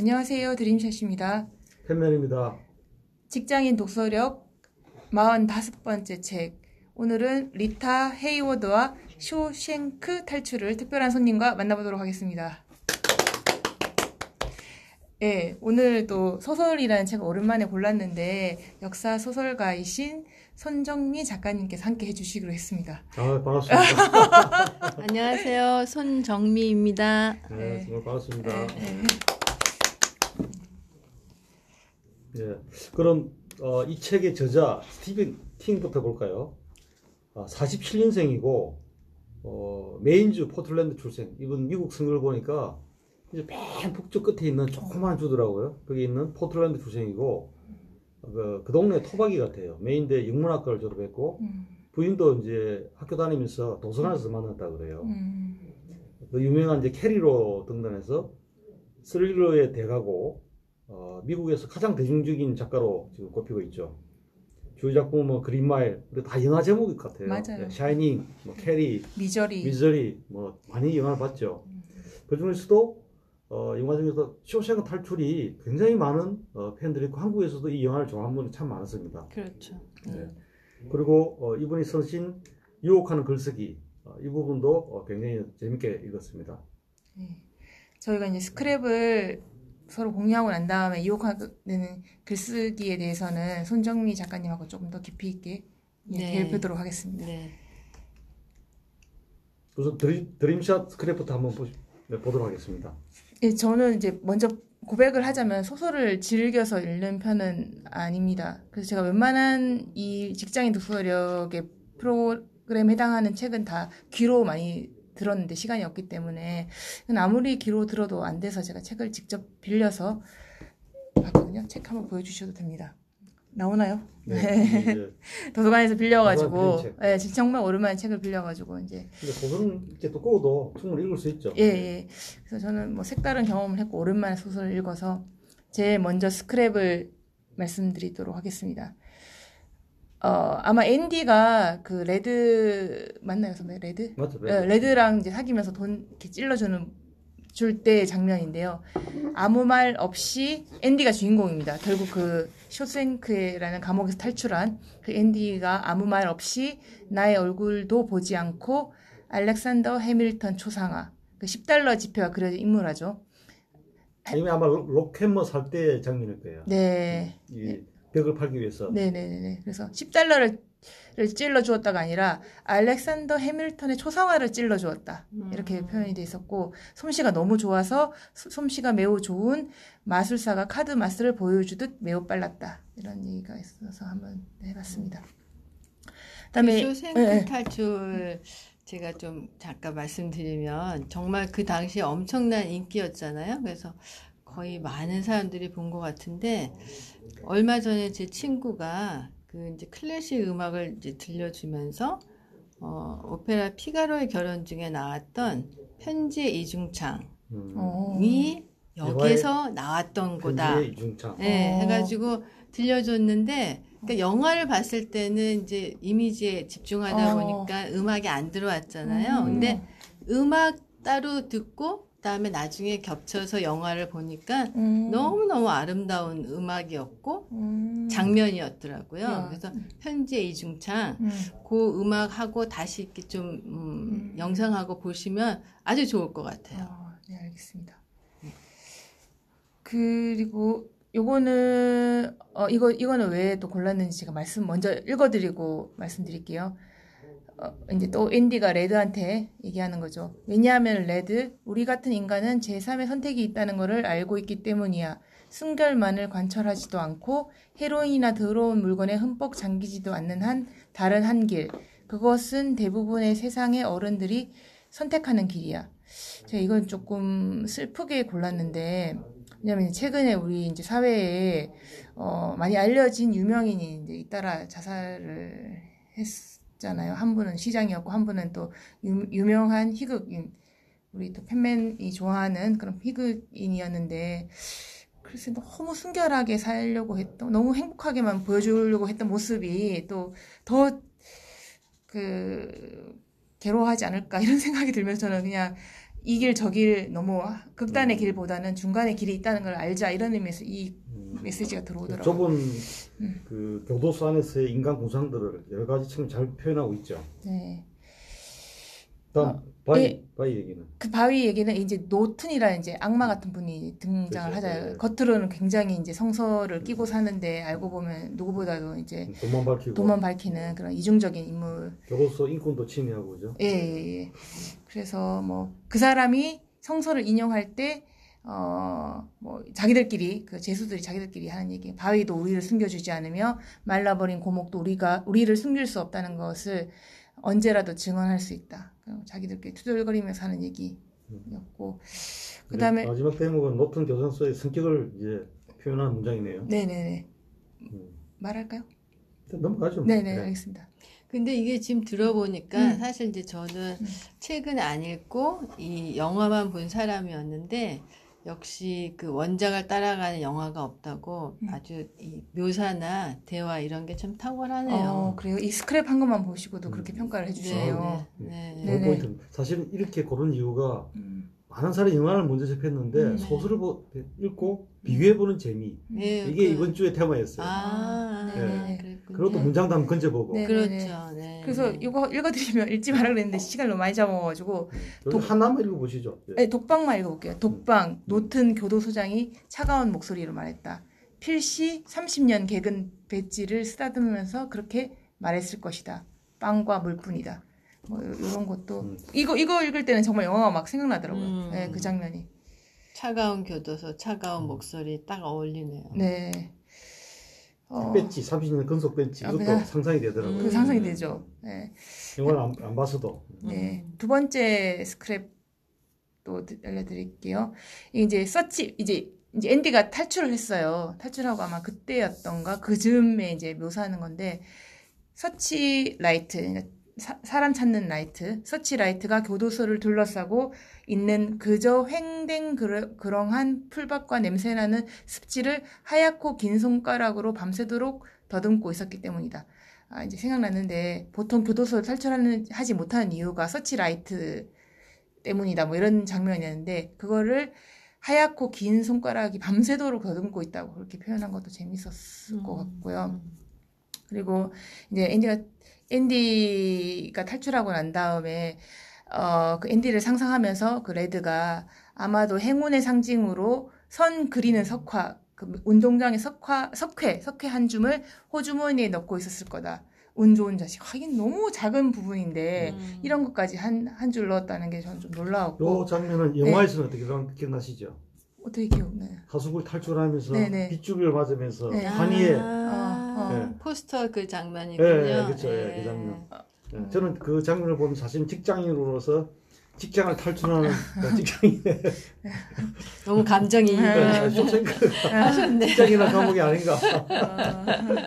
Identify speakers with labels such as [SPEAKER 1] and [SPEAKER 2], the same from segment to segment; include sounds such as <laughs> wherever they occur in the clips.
[SPEAKER 1] 안녕하세요. 드림샷입니다.
[SPEAKER 2] 팬맨입니다.
[SPEAKER 1] 직장인 독서력 45번째 책. 오늘은 리타 헤이워드와 쇼쉔크 탈출을 특별한 손님과 만나보도록 하겠습니다. 예, 오늘 또 소설이라는 책을 오랜만에 골랐는데 역사 소설가이신 손정미 작가님께서 함께 해주시기로 했습니다.
[SPEAKER 2] 아, 반갑습니다. <laughs>
[SPEAKER 3] 안녕하세요. 손정미입니다.
[SPEAKER 2] 네,
[SPEAKER 1] 네.
[SPEAKER 2] 정말 반갑습니다.
[SPEAKER 1] 네.
[SPEAKER 2] 예. 그럼 어, 이 책의 저자 스티븐 킹부터 볼까요? 아, 47년생이고 어, 메인주 포틀랜드 출생. 이분 미국 선거를 보니까 이제 맨 북쪽 끝에 있는 조그만 주더라고요. 거기 있는 포틀랜드 출생이고 그, 그 동네 토박이 같아요. 메인대 영문학과를 졸업했고
[SPEAKER 1] 음,
[SPEAKER 2] 부인도 이제 학교 다니면서 도서관에서 만났다 그래요.
[SPEAKER 1] 음,
[SPEAKER 2] 그 유명한 이제 캐리로 등단해서 스릴러의 대가고 어, 미국에서 가장 대중적인 작가로 지금 꼽히고 있죠. 주요 작품은 뭐 그린마일 다 영화 제목 같아요.
[SPEAKER 1] 맞아요.
[SPEAKER 2] 네, 샤이닝, 뭐 캐리,
[SPEAKER 1] 미저리.
[SPEAKER 2] 미저리 뭐 많이 영화를 봤죠. 그 중에서도 어, 영화 중에서 쇼생크 탈출이 굉장히 많은 어, 팬들이 있고 한국에서도 이 영화를 좋아하는 분이 참 많습니다.
[SPEAKER 3] 그렇죠.
[SPEAKER 2] 네. 그리고 어, 이분이 쓰신 유혹하는 글쓰기 어, 이 부분도 어, 굉장히 재밌게 읽었습니다.
[SPEAKER 1] 네. 저희가 이제 스크랩을 서로 공유하고 난 다음에 이혹하는 글쓰기에 대해서는 손정미 작가님하고 조금 더 깊이 있게 예,
[SPEAKER 3] 네.
[SPEAKER 1] 대해보도록 하겠습니다.
[SPEAKER 3] 네.
[SPEAKER 2] 우선 드림, 드림샷 스크랩부터 한번 보시, 네, 보도록 하겠습니다.
[SPEAKER 1] 예, 저는 이제 먼저 고백을 하자면 소설을 즐겨서 읽는 편은 아닙니다. 그래서 제가 웬만한 이 직장인 독서력의 프로그램에 해당하는 책은 다 귀로 많이 들었는데 시간이 없기 때문에 아무리 귀로 들어도 안 돼서 제가 책을 직접 빌려서 봤거든요. 책 한번 보여주셔도 됩니다. 나오나요?
[SPEAKER 2] 네.
[SPEAKER 1] 네.
[SPEAKER 2] 이제, <laughs>
[SPEAKER 1] 도서관에서 빌려가지고. 예, 진짜 정말 오랜만에 책을 빌려가지고 이제
[SPEAKER 2] 근데 소설은 이렇게 두꺼워도 충분히 읽을 수 있죠.
[SPEAKER 1] 예, 예. 그래서 저는 뭐 색다른 경험을 했고 오랜만에 소설을 읽어서 제일 먼저 스크랩을 말씀드리도록 하겠습니다. 어, 아마 앤디가 그 레드 맞나요, 선배? 레드?
[SPEAKER 2] 맞죠?
[SPEAKER 1] 예, 레드랑 이제 사귀면서 돈 이렇게 찔러주는 줄 때 장면인데요. 아무 말 없이 앤디가 주인공입니다. 결국 그 쇼생크라는 감옥에서 탈출한 그 앤디가 아무 말 없이 나의 얼굴도 보지 않고 알렉산더 해밀턴 초상화 그 10달러 지폐가 그려진 인물화죠.
[SPEAKER 2] 이미 아마 로- rock hammer 살 때 장면일 거예요.
[SPEAKER 1] 네.
[SPEAKER 2] 이 벽을 팔기 위해서.
[SPEAKER 1] 네네네. 그래서 10달러를 찔러 주었다가 아니라 알렉산더 해밀턴의 초상화를 찔러 주었다. 이렇게 표현이 돼 있었고 솜씨가 너무 좋아서 소- 솜씨가 매우 좋은 마술사가 카드 마술을 보여주듯 매우 빨랐다. 이런 얘기가 있어서 한번 해봤습니다. 그다음에
[SPEAKER 3] 쇼생크
[SPEAKER 1] 예, 예.
[SPEAKER 3] 탈출 제가 좀 잠깐 말씀드리면 정말 그 당시에 엄청난 인기였잖아요. 그래서 거의 많은 사람들이 본 것 같은데 얼마 전에 제 친구가 그 이제 클래식 음악을 이제 들려주면서 어, 오페라 피가로의 결혼 중에 나왔던 편지의 이중창이
[SPEAKER 2] 음.
[SPEAKER 1] 어.
[SPEAKER 3] 여기에서 나왔던 거다.
[SPEAKER 2] 편지의 이중창.
[SPEAKER 3] 네,
[SPEAKER 1] 어.
[SPEAKER 3] 해가지고 들려줬는데, 그러니까 영화를 봤을 때는 이제 이미지에 집중하다
[SPEAKER 1] 어.
[SPEAKER 3] 보니까 음악이 안 들어왔잖아요.
[SPEAKER 1] 음.
[SPEAKER 3] 근데 음악 따로 듣고, 그 다음에 나중에 겹쳐서 영화를 보니까
[SPEAKER 1] 음.
[SPEAKER 3] 너무너무 아름다운 음악이었고,
[SPEAKER 1] 음.
[SPEAKER 3] 장면이었더라고요.
[SPEAKER 1] 야.
[SPEAKER 3] 그래서 현지의 이중창,
[SPEAKER 1] 음.
[SPEAKER 3] 그 음악하고 다시 이렇게 좀, 음,
[SPEAKER 1] 음.
[SPEAKER 3] 영상하고 보시면 아주 좋을 것 같아요.
[SPEAKER 1] 어, 네, 알겠습니다. 그리고 요거는 어 이거 이거는 왜 또 골랐는지 제가 말씀 먼저 읽어드리고 말씀드릴게요. 어, 이제 또 앤디가 레드한테 얘기하는 거죠. 왜냐하면 레드, 우리 같은 인간은 제3의 선택이 있다는 것을 알고 있기 때문이야. 순결만을 관철하지도 않고 헤로인이나 더러운 물건에 흠뻑 잠기지도 않는 한 다른 한 길. 그것은 대부분의 세상의 어른들이 선택하는 길이야. 제가 이건 조금 슬프게 골랐는데, 왜냐면 최근에 우리 이제 사회에 어, 많이 알려진 유명인이 이제 잇따라 자살을 했 잖아요. 한 분은 시장이었고 한 분은 또 유, 유명한 희극인 우리 또 팬맨이 좋아하는 그런 희극인이었는데 글쎄 너무 순결하게 살려고 했던 너무 행복하게만 보여주려고 했던 모습이 또 더 그 괴로워하지 않을까 이런 <laughs> 생각이 들면서 저는 그냥 이 길 저 길 너무 극단의 길보다는 중간의 길이 있다는 걸 알자 이런 의미에서 이
[SPEAKER 2] 음.
[SPEAKER 1] 메시지가 들어오더라고요.
[SPEAKER 2] 좁은
[SPEAKER 1] 음.
[SPEAKER 2] 그 교도소 안에서의 인간 군상들을 여러 가지처럼 잘 표현하고 있죠.
[SPEAKER 1] 네.
[SPEAKER 2] 다음
[SPEAKER 1] 어,
[SPEAKER 2] 바이블
[SPEAKER 1] 예.
[SPEAKER 2] 바이블 얘기는
[SPEAKER 1] 그 바이블 얘기는 이제 노튼이라는 이제 악마 같은 분이 등장을
[SPEAKER 2] 그렇죠.
[SPEAKER 1] 하잖아요.
[SPEAKER 2] 네.
[SPEAKER 1] 겉으로는 굉장히 이제 성서를 끼고 사는데 알고 보면 누구보다도 이제
[SPEAKER 2] 돈만 밝히고
[SPEAKER 1] 돈만 밝히는 그런 이중적인 인물.
[SPEAKER 2] 교도소 인권도 침해하고 그죠.
[SPEAKER 1] 예, 예, 예. 그래서 뭐 그 사람이 성서를 인용할 때 어, 뭐, 자기들끼리, 그 제수들이 자기들끼리 하는 얘기. 바위도 우리를 숨겨주지 않으며, 말라버린 고목도 우리가, 우리를 숨길 수 없다는 것을 언제라도 증언할 수 있다. 그럼 자기들끼리 투덜거리면서 하는 얘기였고. 그 다음에,
[SPEAKER 2] 마지막 대목은 노튼 교장소의 성격을 이제 표현한 문장이네요.
[SPEAKER 1] 네네네.
[SPEAKER 2] 음.
[SPEAKER 1] 말할까요?
[SPEAKER 2] 넘어가죠.
[SPEAKER 1] 네네,
[SPEAKER 2] 네.
[SPEAKER 1] 알겠습니다.
[SPEAKER 3] 근데 이게 지금 들어보니까
[SPEAKER 1] 음.
[SPEAKER 3] 사실 이제 저는
[SPEAKER 1] 음.
[SPEAKER 3] 책은 안 읽고 이 영화만 본 사람이었는데 역시 그 원작을 따라가는 영화가 없다고
[SPEAKER 1] 음.
[SPEAKER 3] 아주 이 묘사나 대화 이런 게참
[SPEAKER 1] 어,
[SPEAKER 3] 탁월하네요.
[SPEAKER 1] 그래요. 이 스크랩 한 것만 보시고도
[SPEAKER 2] 음.
[SPEAKER 1] 그렇게 평가를
[SPEAKER 3] 네,
[SPEAKER 1] 해주시네요.
[SPEAKER 3] 네, 네.
[SPEAKER 1] 네네.
[SPEAKER 2] 포인트. 사실은 이렇게 고른 이유가
[SPEAKER 1] 음.
[SPEAKER 2] 많은 사람이 영화를 먼저 접했는데
[SPEAKER 1] 음.
[SPEAKER 2] 소설을 보- 읽고 비교해보는 재미
[SPEAKER 3] 네,
[SPEAKER 2] 이게
[SPEAKER 3] 그-
[SPEAKER 2] 이번 주의 테마였어요.
[SPEAKER 3] 아,
[SPEAKER 1] 네.
[SPEAKER 3] 그랬군요.
[SPEAKER 2] 그리고 또 문장도 한번 건져보고
[SPEAKER 1] 네.
[SPEAKER 3] 그렇죠. 네.
[SPEAKER 1] 그래서 이거 읽어드리면 읽지 말라 그랬는데 시간을 너무 많이 잡아가지고 독-
[SPEAKER 2] 하나만 읽어보시죠. 예.
[SPEAKER 1] 네, 독방만 읽어볼게요. 독방 노튼 교도소장이 차가운 목소리로 말했다. 필시 30년 개근 배지를 쓰다듬으면서 그렇게 말했을 것이다. 빵과 물뿐이다. 뭐 이런 것도
[SPEAKER 2] 음.
[SPEAKER 1] 이거 이거 읽을 때는 정말 영화가 막 생각나더라고요.
[SPEAKER 3] 음.
[SPEAKER 1] 네, 그 장면이.
[SPEAKER 3] 차가운 교도소, 차가운 목소리 딱 어울리네요.
[SPEAKER 1] 네. 어,
[SPEAKER 2] 배지 30년 근속 배지
[SPEAKER 1] 아,
[SPEAKER 2] 이것도
[SPEAKER 1] 그냥-
[SPEAKER 2] 상상이 되더라고요.
[SPEAKER 1] 그 상상이 되죠. 네.
[SPEAKER 2] 영화를 안, 안 봤어도
[SPEAKER 1] 네.
[SPEAKER 3] 음.
[SPEAKER 1] 두 번째 스크랩도 드- 알려드릴게요. 이제 서치, 이제, 이제 앤디가 탈출을 했어요. 탈출하고 아마 그때였던가, 그 즈음에 이제 묘사하는 건데, 서치 라이트, 그러니까 사, 사람 찾는 라이트, 서치 라이트가 교도소를 둘러싸고 있는 그저 휑뎅그렁한 풀밭과 냄새나는 습지를 하얗고 긴 손가락으로 밤새도록 더듬고 있었기 때문이다. 아, 이제 생각났는데 보통 교도소를 탈출하는 하지 못하는 이유가 서치 라이트 때문이다. 뭐 이런 장면이었는데 그거를 하얗고 긴 손가락이 밤새도록 더듬고 있다고 그렇게 표현한 것도 재밌었을 것 같고요. 그리고 이제 앤디가 앤디가 탈출하고 난 다음에 어, 그 앤디를 상상하면서 그 레드가 아마도 행운의 상징으로 선 그리는 석화, 그 운동장의 석화, 석회, 석회 한 줌을 호주머니에 넣고 있었을 거다. 운 좋은 자식. 하긴 너무 작은 부분인데
[SPEAKER 3] 음.
[SPEAKER 1] 이런 것까지 한 한 줄 넣었다는 게 저는
[SPEAKER 2] 좀요
[SPEAKER 1] 놀라웠고
[SPEAKER 2] 장면은 영화에서는 어떻게 기억- 기억나시죠?
[SPEAKER 1] 어떻게 기억나요?
[SPEAKER 2] 하수구를 탈출하면서
[SPEAKER 1] 네네.
[SPEAKER 2] 빗줄기를 맞으면서
[SPEAKER 1] 네.
[SPEAKER 2] 환희에
[SPEAKER 3] 아,
[SPEAKER 1] 어,
[SPEAKER 2] 어.
[SPEAKER 3] 포스터 그 장면이군요.
[SPEAKER 2] 예, 예, 그렇죠. 예, 그 장면.
[SPEAKER 1] 음.
[SPEAKER 2] 예, 저는 그 장면을 보면 사실 직장인으로서 직장을 탈출하는 그 <laughs> 직장인의 <laughs>
[SPEAKER 3] 너무 감정이
[SPEAKER 1] 아,
[SPEAKER 2] 좀 생각을
[SPEAKER 3] 하셨네.
[SPEAKER 2] 직장이나 감옥이 아닌가.
[SPEAKER 1] 어,
[SPEAKER 2] 아,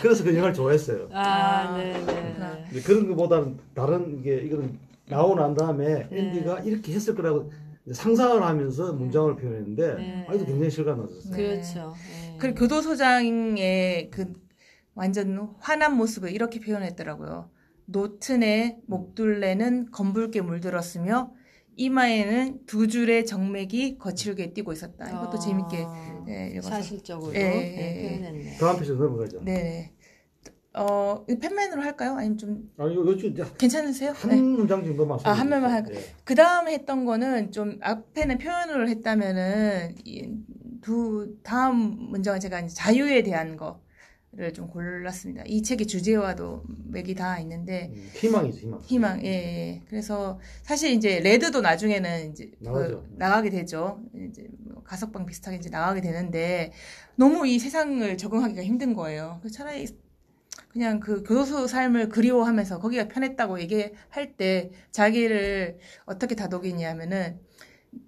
[SPEAKER 2] 그래서 그 영화를 좋아했어요.
[SPEAKER 3] 아,
[SPEAKER 1] 아,
[SPEAKER 3] 네. 네.
[SPEAKER 2] 그런 것보다는 다른 게 이거는 나오고 난 다음에
[SPEAKER 3] 네.
[SPEAKER 2] 앤디가 이렇게 했을 거라고 상상을 하면서 문장을 표현했는데
[SPEAKER 3] 네.
[SPEAKER 2] 아직도 굉장히 실감 났었어요.
[SPEAKER 1] 네.
[SPEAKER 3] 그렇죠. 네.
[SPEAKER 1] 그리고 교도소장의 그 완전 화난 모습을 이렇게 표현했더라고요. 노튼의 목둘레는 검붉게 물들었으며 이마에는 두 줄의 정맥이 거칠게 뛰고 있었다. 이것도
[SPEAKER 3] 어,
[SPEAKER 1] 재밌게 네.
[SPEAKER 3] 사실적으로
[SPEAKER 1] 예,
[SPEAKER 3] 네,
[SPEAKER 1] 예, 예.
[SPEAKER 3] 표현했네.
[SPEAKER 2] 다음 페이지 넘어가죠.
[SPEAKER 1] 네. 어, 이거 펜맨으로 할까요? 아니면 좀
[SPEAKER 2] 아, 요, 요즘
[SPEAKER 1] 괜찮으세요?
[SPEAKER 2] 한
[SPEAKER 1] 네.
[SPEAKER 2] 문장 정도만
[SPEAKER 1] 아, 한 명만
[SPEAKER 2] 소개해 주세요.
[SPEAKER 1] 그 다음 했던 거는 좀 앞에는 표현을 했다면은 이두 다음 문장은 제가 이제 자유에 대한 거를 좀 골랐습니다. 이 책의 주제와도 맥이 닿아 있는데
[SPEAKER 2] 예. 음, 희망이죠, 희망.
[SPEAKER 1] 희망, 예, 예. 그래서 사실 이제 레드도 나중에는 이제 그
[SPEAKER 2] 나가죠.
[SPEAKER 1] 나가게 되죠. 이제 뭐 가석방 비슷하게 이제 나가게 되는데 너무 이 세상을 적응하기가 힘든 거예요. 그래서 차라리 그냥 그 교도소 삶을 그리워하면서 거기가 편했다고 얘기할 때 자기를 어떻게 다독이냐면은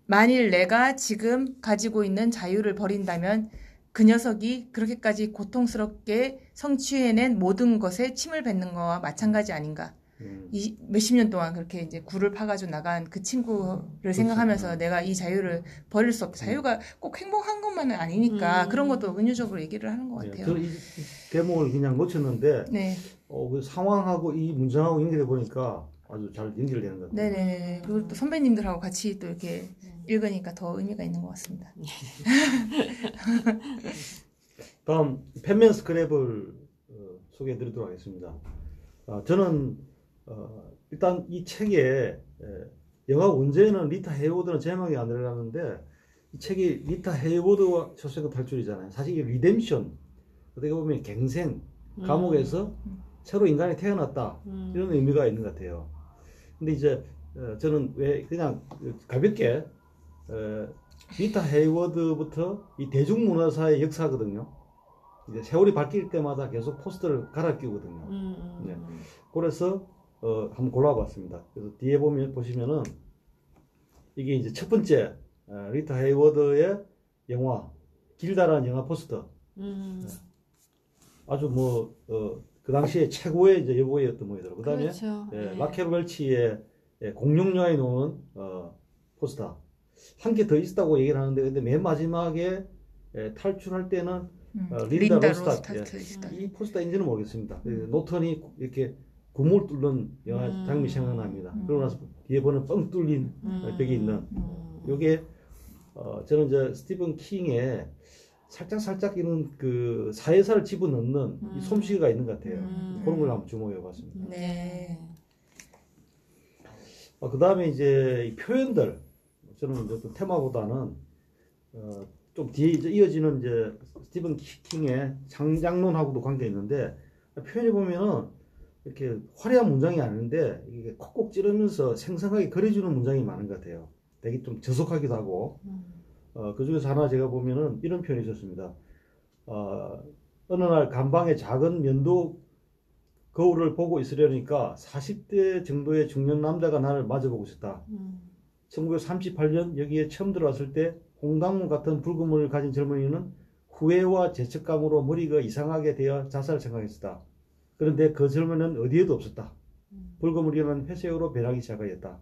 [SPEAKER 1] 만일 내가 지금 가지고 있는 자유를 버린다면 그 녀석이 그렇게까지 고통스럽게 성취해낸 모든 것에 침을 뱉는 거와 마찬가지 아닌가.
[SPEAKER 2] 음.
[SPEAKER 1] 이 몇십 년 동안 그렇게 이제 굴을 파가지고 나간 그 친구를 생각하면서 내가 이 자유를 버릴 수 없다. 자유가 꼭 행복한 것만은 아니니까
[SPEAKER 3] 음.
[SPEAKER 1] 그런 것도 은유적으로 얘기를 하는 것
[SPEAKER 2] 네,
[SPEAKER 1] 같아요.
[SPEAKER 2] 저는 이, 이 대목을 그냥 놓쳤는데
[SPEAKER 1] 네,
[SPEAKER 2] 어, 그 상황하고 이 문장하고 연결해 보니까 아주 잘 연결되는 것 같아요.
[SPEAKER 1] 네네네. 그리고 또 선배님들하고 같이 또 이렇게 읽으니까 더 의미가 있는 것 같습니다. <laughs>
[SPEAKER 2] 다음 팬맨 스크랩을 어, 소개해드리도록 하겠습니다. 아, 저는 어, 일단 이 책에 에, 영화 원제에는 리타 헤이워드는 제목이 안 들어가는데 이 책이 리타 헤이워드와 쇼생크 탈출이잖아요. 사실 이 redemption 어떻게 보면 갱생 감옥에서 새로 인간이 태어났다
[SPEAKER 3] 음.
[SPEAKER 2] 이런 의미가 있는 것 같아요. 근데 이제 어, 저는 왜 그냥 가볍게 어, 리타 헤이워드부터 이 대중문화사의 역사거든요. 이제 세월이 바뀔 때마다 계속 포스터를 갈아 끼우거든요.
[SPEAKER 3] 음, 음,
[SPEAKER 2] 네.
[SPEAKER 3] 음.
[SPEAKER 2] 그래서 어, 한번 골라봤습니다. 그래서 뒤에 보면 보시면은 이게 이제 첫 번째 어, 리타 헤이워드의 영화 길다라는 영화 포스터
[SPEAKER 3] 음.
[SPEAKER 2] 아주 뭐그 당시에 최고의 이제 여고였던 모이더라고요. 그다음에
[SPEAKER 3] 그렇죠.
[SPEAKER 2] 예,
[SPEAKER 3] 예.
[SPEAKER 2] 라켈 웰치의 예, 공룡 영화에 놓은 어, 포스터 한 개 더 있다고 얘기를 하는데 근데 맨 마지막에 예, 탈출할 때는
[SPEAKER 1] 음.
[SPEAKER 2] 어, 린다
[SPEAKER 1] 린다
[SPEAKER 2] 론스타트, 예.
[SPEAKER 1] 론스타트.
[SPEAKER 2] 이 포스터인지는 모르겠습니다. 그 노턴이 이렇게 구멍을 뚫는 영화
[SPEAKER 3] 음.
[SPEAKER 2] 장면이 생각납니다.
[SPEAKER 1] 음.
[SPEAKER 2] 그러고 나서 뒤에 보는 뻥 뚫린
[SPEAKER 3] 음.
[SPEAKER 2] 벽에 있는
[SPEAKER 3] 음.
[SPEAKER 2] 요게 어, 저는 이제 스티븐 킹의 살짝 살짝 이런 그 사회사를 집어넣는 이
[SPEAKER 3] 음.
[SPEAKER 2] 솜씨가 있는 것 같아요.
[SPEAKER 3] 음.
[SPEAKER 2] 그런 걸 한번 주목해봤습니다.
[SPEAKER 1] 네.
[SPEAKER 2] 어, 그 다음에 이제 이 표현들 저는 이제 또 테마보다는 어, 좀 뒤에 이어지는 이제 스티븐 킹의 창작론하고도 관계 있는데 표현해 보면은 이렇게 화려한 문장이 아닌데 이게 콕콕 찌르면서 생생하게 그려주는 문장이 많은 것 같아요. 되게 좀 저속하기도 하고
[SPEAKER 3] 음.
[SPEAKER 2] 어, 그 중에서 하나 제가 보면은 이런 표현이 있었습니다. 어, 어느 날 간방에 작은 면도 거울을 보고 있으려니까 40대 정도의 중년 남자가 나를 마주보고 있었다.
[SPEAKER 3] 음.
[SPEAKER 2] 1938년 여기에 처음 들어왔을 때 홍당무 같은 붉은 머리를 가진 젊은이는 후회와 죄책감으로 머리가 이상하게 되어 자살을 생각했었다. 그런데 그 젊은이는 어디에도 없었다. 붉은 머리는 회색으로 변하기 시작하였다.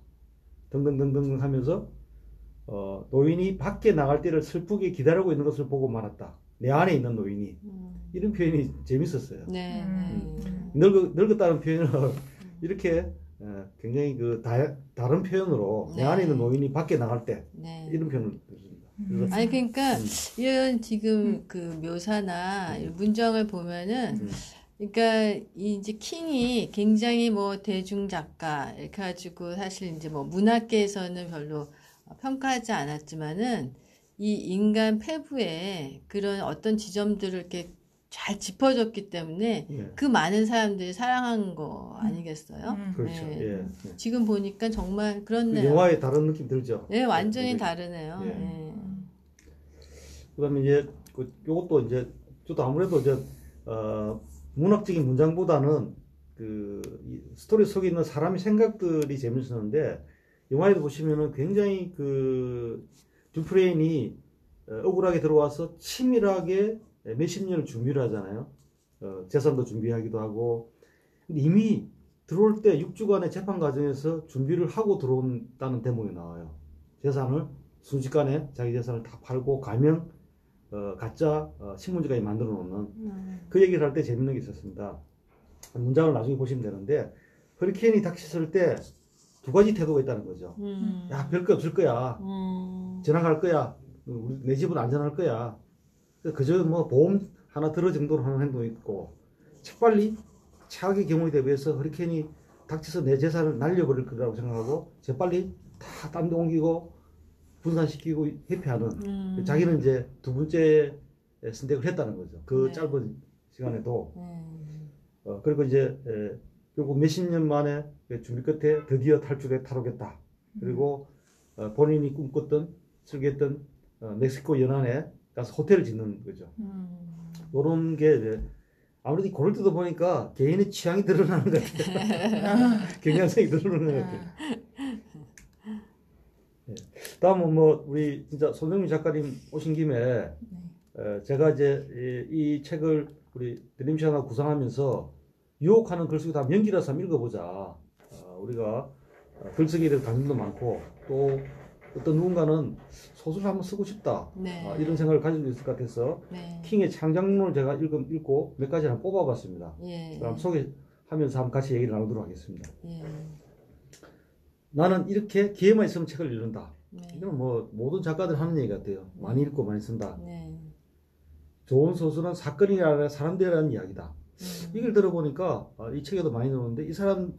[SPEAKER 2] 등등등등 하면서 어, 노인이 밖에 나갈 때를 슬프게 기다리고 있는 것을 보고 말았다. 내 안에 있는 노인이.
[SPEAKER 3] 음.
[SPEAKER 2] 이런 표현이 재밌었어요.
[SPEAKER 3] 네.
[SPEAKER 1] 음.
[SPEAKER 3] 네.
[SPEAKER 2] 늙, 늙었다는 표현을 <laughs> 이렇게 어, 굉장히 그 다, 다른 표현으로 내
[SPEAKER 3] 네.
[SPEAKER 2] 안에 있는 노인이 밖에 나갈 때
[SPEAKER 3] 네.
[SPEAKER 2] 이런 표현을 썼습니다.
[SPEAKER 1] 음.
[SPEAKER 3] 아니 그러니까
[SPEAKER 2] 음.
[SPEAKER 3] 이런 지금 그 묘사나 이 문장을 보면은
[SPEAKER 2] 음.
[SPEAKER 3] 그러니까 이 이제 킹이 굉장히 뭐 대중 작가 이렇게 가지고 사실 이제 뭐 문학계에서는 별로 평가하지 않았지만은 이 인간 폐부의 그런 어떤 지점들을 이렇게 잘 짚어줬기 때문에
[SPEAKER 2] 예,
[SPEAKER 3] 그 많은 사람들이 사랑한 거 아니겠어요?
[SPEAKER 1] 음.
[SPEAKER 2] 그렇죠.
[SPEAKER 3] 네.
[SPEAKER 2] 예, 예.
[SPEAKER 3] 지금 보니까 정말
[SPEAKER 2] 그
[SPEAKER 3] 그렇네요.
[SPEAKER 2] 영화에 다른 느낌 들죠.
[SPEAKER 3] 네, 완전히
[SPEAKER 2] 예.
[SPEAKER 3] 다르네요.
[SPEAKER 2] 예.
[SPEAKER 3] 예.
[SPEAKER 2] 그다음에 이제 그 요것도 이제 저도 아무래도 이제 어, 문학적인 문장보다는 그이 스토리 속에 있는 사람의 생각들이 재밌었는데 영화에도 보시면은 굉장히 그 듀프레인이 어, 억울하게 들어와서 치밀하게 몇십 년을 준비를 하잖아요. 어, 재산도 준비하기도 하고 이미 들어올 때 6주간의 재판 과정에서 준비를 하고 들어온다는 대목이 나와요. 재산을 순식간에 자기 재산을 다 팔고 가명 어, 가짜 어, 신문지까지 만들어 놓는
[SPEAKER 3] 음.
[SPEAKER 2] 그 얘기를 할 때 재밌는 게 있었습니다. 문장을 나중에 보시면 되는데 허리케인이 닥쳤을 때 두 가지 태도가 있다는 거죠.
[SPEAKER 3] 음.
[SPEAKER 2] 야, 별거 없을 거야.
[SPEAKER 3] 음.
[SPEAKER 2] 지나갈 거야. 우리 내 집은 안전할 거야. 그저 뭐 보험 하나 들어 정도로 하는 행동이 있고 재빨리 최악의 경우에 대비해서 허리케인이 닥쳐서 내 재산을 날려버릴 거라고 생각하고 재빨리 다 딴 데 옮기고 분산시키고 회피하는
[SPEAKER 3] 음.
[SPEAKER 2] 자기는 이제 두 번째 선택을 했다는 거죠. 그
[SPEAKER 3] 네.
[SPEAKER 2] 짧은 시간에도
[SPEAKER 3] 음.
[SPEAKER 2] 어, 그리고 이제 에, 결국 몇십 년 만에 그 준비 끝에 드디어 탈출에 탈옥했다. 그리고 어, 본인이 꿈꿨던 설계했던 어, 멕시코 연안에 가서 호텔을 짓는 거죠.
[SPEAKER 3] 음.
[SPEAKER 2] 이런 게 이제 아무래도 고를 때도 보니까 개인의 취향이 드러나는 것 같아요. <laughs> <laughs> 경향성이 드러나는 것 같아요. 다음은 뭐 우리 진짜 손정민 작가님 오신 김에 에, 제가 이제 이, 이 책을 우리 드림션하고 구상하면서 유혹하는 글쓰기 다 연기라서 한번 읽어보자. 어, 우리가 어, 글쓰기에 대해서 관심도 많고 또 어떤 누군가는 소설을 한번 쓰고 싶다.
[SPEAKER 3] 네.
[SPEAKER 2] 어, 이런 생각을 가질 수 있을 것 같아서
[SPEAKER 3] 네.
[SPEAKER 2] 킹의 창작론을 제가 읽, 읽고 몇 가지 한번 뽑아봤습니다.
[SPEAKER 3] 예.
[SPEAKER 2] 그럼 소개하면서 한번 같이 얘기를 나누도록 하겠습니다.
[SPEAKER 3] 예.
[SPEAKER 2] 나는 이렇게 기회만 있으면 책을 읽는다.
[SPEAKER 3] 네.
[SPEAKER 2] 이건 뭐 모든 작가들 하는 얘기 같아요. 많이 읽고 많이 쓴다.
[SPEAKER 3] 네.
[SPEAKER 2] 좋은 소설은 사건이 아니라 사람들이라는 이야기다.
[SPEAKER 3] 음.
[SPEAKER 2] 이걸 들어보니까 어, 이 책에도 많이 나오는데 이 사람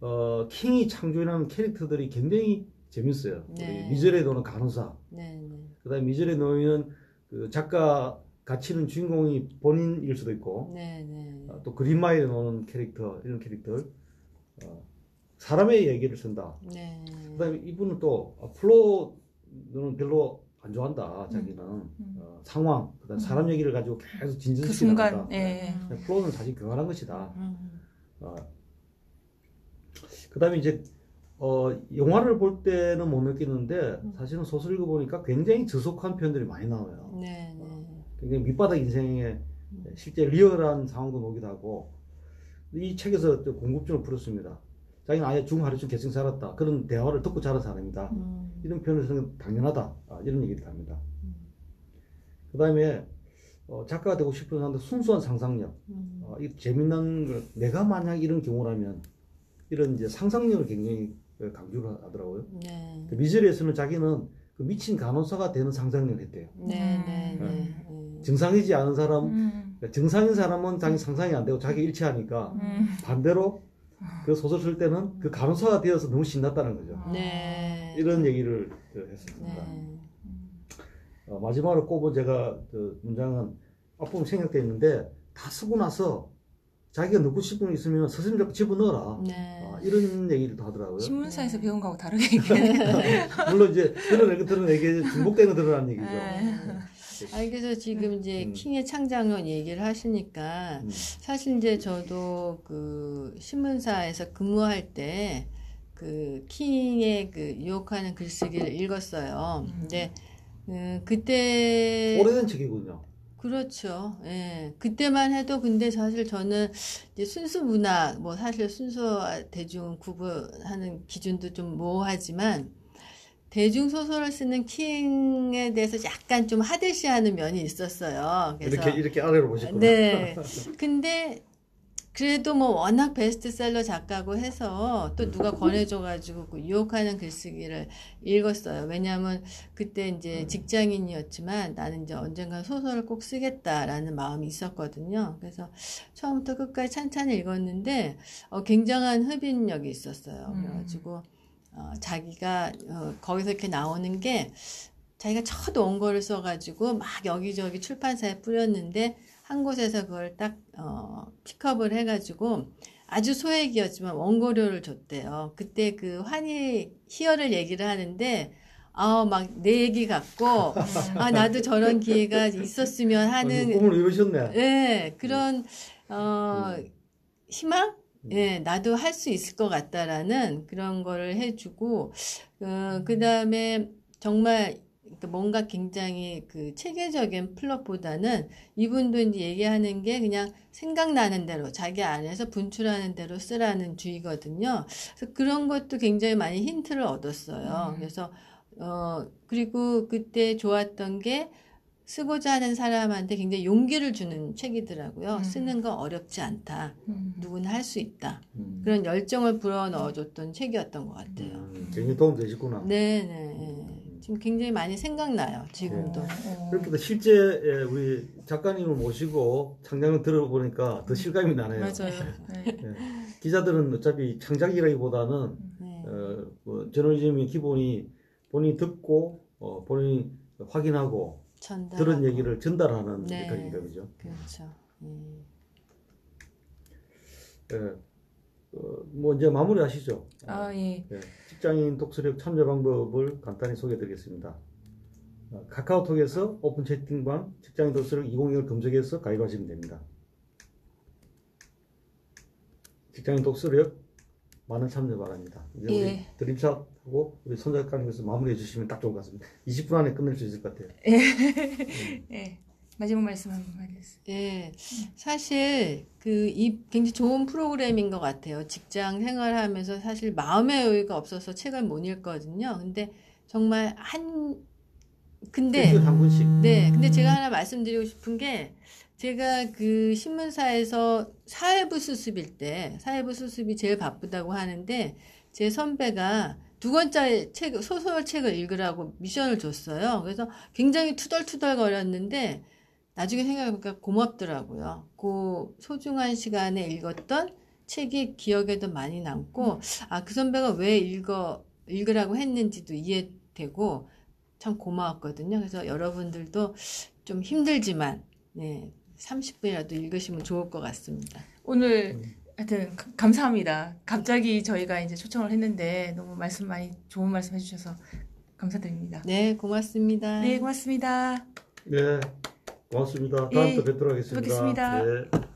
[SPEAKER 2] 어, 킹이 창조해낸 캐릭터들이 굉장히 재밌어요.
[SPEAKER 3] 네.
[SPEAKER 2] 미절에 나오는 간호사,
[SPEAKER 3] 네. 네.
[SPEAKER 2] 그다음에 미절에 나오는 그 작가 갇히는 주인공이 본인일 수도 있고
[SPEAKER 3] 네. 네.
[SPEAKER 2] 어, 또 그린마일에 나오는 캐릭터 이런 캐릭터들 어, 사람의 얘기를 쓴다.
[SPEAKER 3] 네.
[SPEAKER 2] 그다음에 이분은 또 어, 플로는 별로 안 좋아한다. 자기는 어, 상황, 그다음 사람 얘기를 가지고 계속
[SPEAKER 1] 그
[SPEAKER 2] 진전시키다.
[SPEAKER 1] 순간 예.
[SPEAKER 2] 플로는 사실 교활한 것이다.
[SPEAKER 3] 음.
[SPEAKER 2] 어, 그다음에 이제 어, 영화를 볼 때는 못 느끼는데 사실은 소설 읽어보니까 굉장히 저속한 표현들이 많이 나와요.
[SPEAKER 3] 네. 네.
[SPEAKER 2] 굉장히 밑바닥 인생에 실제 리얼한 상황도 나오기도 하고 이 책에서 또 궁금증을 풀었습니다. 자기는 아예 중하루쯤 계층 살았다. 그런 대화를 듣고 자란 사람이다.
[SPEAKER 3] 음.
[SPEAKER 2] 이런 표현을 쓰는 건 당연하다. 아, 이런 얘기를 합니다. 그 다음에 어, 작가가 되고 싶은 사람들 순수한 상상력.
[SPEAKER 3] 음.
[SPEAKER 2] 어, 이 재미난 걸 내가 만약 이런 경우라면 이런 이제 상상력을 굉장히 어, 강조를 하더라고요.
[SPEAKER 3] 네.
[SPEAKER 2] 그 미절에서는 자기는 그 미친 간호사가 되는 상상력을 했대요.
[SPEAKER 3] 네. 네. 네. 네.
[SPEAKER 2] 정상이지 않은 사람,
[SPEAKER 1] 음.
[SPEAKER 2] 정상인 사람은 자기 상상이 안 되고 자기 일치하니까
[SPEAKER 1] 음.
[SPEAKER 2] 반대로 그 소설 쓸 때는 그 간호사가 되어서 너무 신났다는 거죠.
[SPEAKER 3] 네.
[SPEAKER 2] 이런 얘기를 어, 했었습니다.
[SPEAKER 3] 네.
[SPEAKER 2] 어, 마지막으로 꼽은 제가 그 문장은 앞부분 생략되어 있는데 다 쓰고 나서 자기가 넣고 싶은 거 있으면 자꾸 집어넣어라.
[SPEAKER 3] 네.
[SPEAKER 2] 어, 이런 얘기를 또 하더라고요.
[SPEAKER 1] 신문사에서 배운 거하고 다르게 <laughs> 얘기하네요.
[SPEAKER 2] 물론 이제 드러내고 드러내게 중복되는 드러나는 얘기죠.
[SPEAKER 1] 네.
[SPEAKER 3] 아니 그래서 지금 이제
[SPEAKER 2] 음.
[SPEAKER 3] 킹의 창작론 얘기를 하시니까
[SPEAKER 2] 음.
[SPEAKER 3] 사실 이제 저도 그 신문사에서 근무할 때 그 킹의 그 유혹하는 글쓰기를 읽었어요. 근데 음, 그때
[SPEAKER 2] 오래된 책이군요.
[SPEAKER 3] 그렇죠. 예. 그때만 해도 근데 사실 저는 이제 순수 문학, 뭐 사실 순수 대중 구분하는 기준도 좀 모호하지만 대중 소설을 쓰는 킹에 대해서 약간 좀 하듯이 하는 면이 있었어요. 그래서
[SPEAKER 2] 이렇게 이렇게 아래로 보셨구나.
[SPEAKER 3] 네. <laughs> 근데 그래도 뭐 워낙 베스트셀러 작가고 해서 또 누가 권해줘가지고 그 유혹하는 글쓰기를 읽었어요. 왜냐하면 그때 이제 직장인이었지만 나는 이제 언젠가 소설을 꼭 쓰겠다라는 마음이 있었거든요. 그래서 처음부터 끝까지 찬찬히 읽었는데 어, 굉장한 흡인력이 있었어요.
[SPEAKER 1] 음.
[SPEAKER 3] 그래가지고 어, 자기가 어, 거기서 이렇게 나오는 게 자기가 첫 원고를 써가지고 막 여기저기 출판사에 뿌렸는데 한 곳에서 그걸 딱 어, 픽업을 해가지고 아주 소액이었지만 원고료를 줬대요. 그때 그 환희 희열을 얘기를 하는데 아 막 내 얘기 같고 아 나도 저런 기회가 있었으면 하는
[SPEAKER 2] 꿈을 이루셨네.
[SPEAKER 3] 네, 그런 어, 희망? 예, 나도 할 수 있을 것 같다라는 그런 거를 해주고, 어, 그 다음에 정말 그 뭔가 굉장히 그 체계적인 플롯보다는 이분도 이제 얘기하는 게 그냥 생각나는 대로 자기 안에서 분출하는 대로 쓰라는 주의거든요. 그래서 그런 것도 굉장히 많이 힌트를 얻었어요.
[SPEAKER 1] 음.
[SPEAKER 3] 그래서 어 그리고 그때 좋았던 게 쓰고자 하는 사람한테 굉장히 용기를 주는 책이더라고요.
[SPEAKER 1] 음.
[SPEAKER 3] 쓰는 거 어렵지 않다.
[SPEAKER 1] 음.
[SPEAKER 3] 누구나 할 수 있다.
[SPEAKER 2] 음.
[SPEAKER 3] 그런 열정을 불어 넣어줬던 책이었던 것 같아요.
[SPEAKER 2] 음, 굉장히 도움 되셨구나.
[SPEAKER 3] 네, 네. 지금 굉장히 많이 생각나요. 지금도.
[SPEAKER 1] 어.
[SPEAKER 2] 그렇게 또 실제 예, 우리 작가님을 모시고 창작을 들어보니까 더 실감이 나네요.
[SPEAKER 1] 맞아요. <laughs> 네.
[SPEAKER 2] 예. 기자들은 어차피 창작이라기보다는
[SPEAKER 3] 네.
[SPEAKER 2] 어, 뭐 저널리즘의 기본이 본인이 듣고 어, 본인이 확인하고
[SPEAKER 3] 전달.
[SPEAKER 2] 들은 얘기를 전달하는
[SPEAKER 3] 네.
[SPEAKER 2] 역할이니까 그죠.
[SPEAKER 3] 그렇죠. 음.
[SPEAKER 2] 예. 어, 뭐 이제 마무리하시죠.
[SPEAKER 1] 아 예.
[SPEAKER 2] 예. 직장인 독서력 참여 방법을 간단히 소개해드리겠습니다. 어, 카카오톡에서 오픈 채팅방 직장인 독서력 2021을 검색해서 가입하시면 됩니다. 직장인 독서력 많은 참여 바랍니다. 이제 우리
[SPEAKER 1] 예.
[SPEAKER 2] 드림샷하고 우리 손 작가님께서 마무리해 주시면 딱 좋을 것 같습니다. 20분 안에 끝낼 수 있을 것 같아요.
[SPEAKER 1] 예. <laughs> 마지막 말씀 한 번만 해주세요.
[SPEAKER 3] 예, 사실 그 이 굉장히 좋은 프로그램인 것 같아요. 직장 생활하면서 사실 마음의 여유가 없어서 책을 못 읽거든요. 근데 정말 한 근데
[SPEAKER 2] 한 분씩.
[SPEAKER 3] 네, 근데 제가 하나 말씀드리고 싶은 게 제가 그 신문사에서 사회부 수습일 때 사회부 수습이 제일 바쁘다고 하는데 제 선배가 두 권짜리 책, 소설 책을 읽으라고 미션을 줬어요. 그래서 굉장히 투덜투덜 거렸는데 나중에 생각해보니까 고맙더라고요. 그 소중한 시간에 읽었던 책이 기억에도 많이 남고, 아, 그 선배가 왜 읽어, 읽으라고 했는지도 이해되고, 참 고마웠거든요. 그래서 여러분들도 좀 힘들지만, 네, 30분이라도 읽으시면 좋을 것 같습니다.
[SPEAKER 1] 오늘 하여튼 가- 감사합니다. 갑자기 저희가 이제 초청을 했는데 너무 말씀 많이 좋은 말씀 해주셔서 감사드립니다.
[SPEAKER 3] 네, 고맙습니다.
[SPEAKER 1] 네, 고맙습니다.
[SPEAKER 2] 네, 고맙습니다. 다음
[SPEAKER 1] 예,
[SPEAKER 2] 또 뵙도록 하겠습니다.
[SPEAKER 1] 뵙겠습니다.
[SPEAKER 2] 네.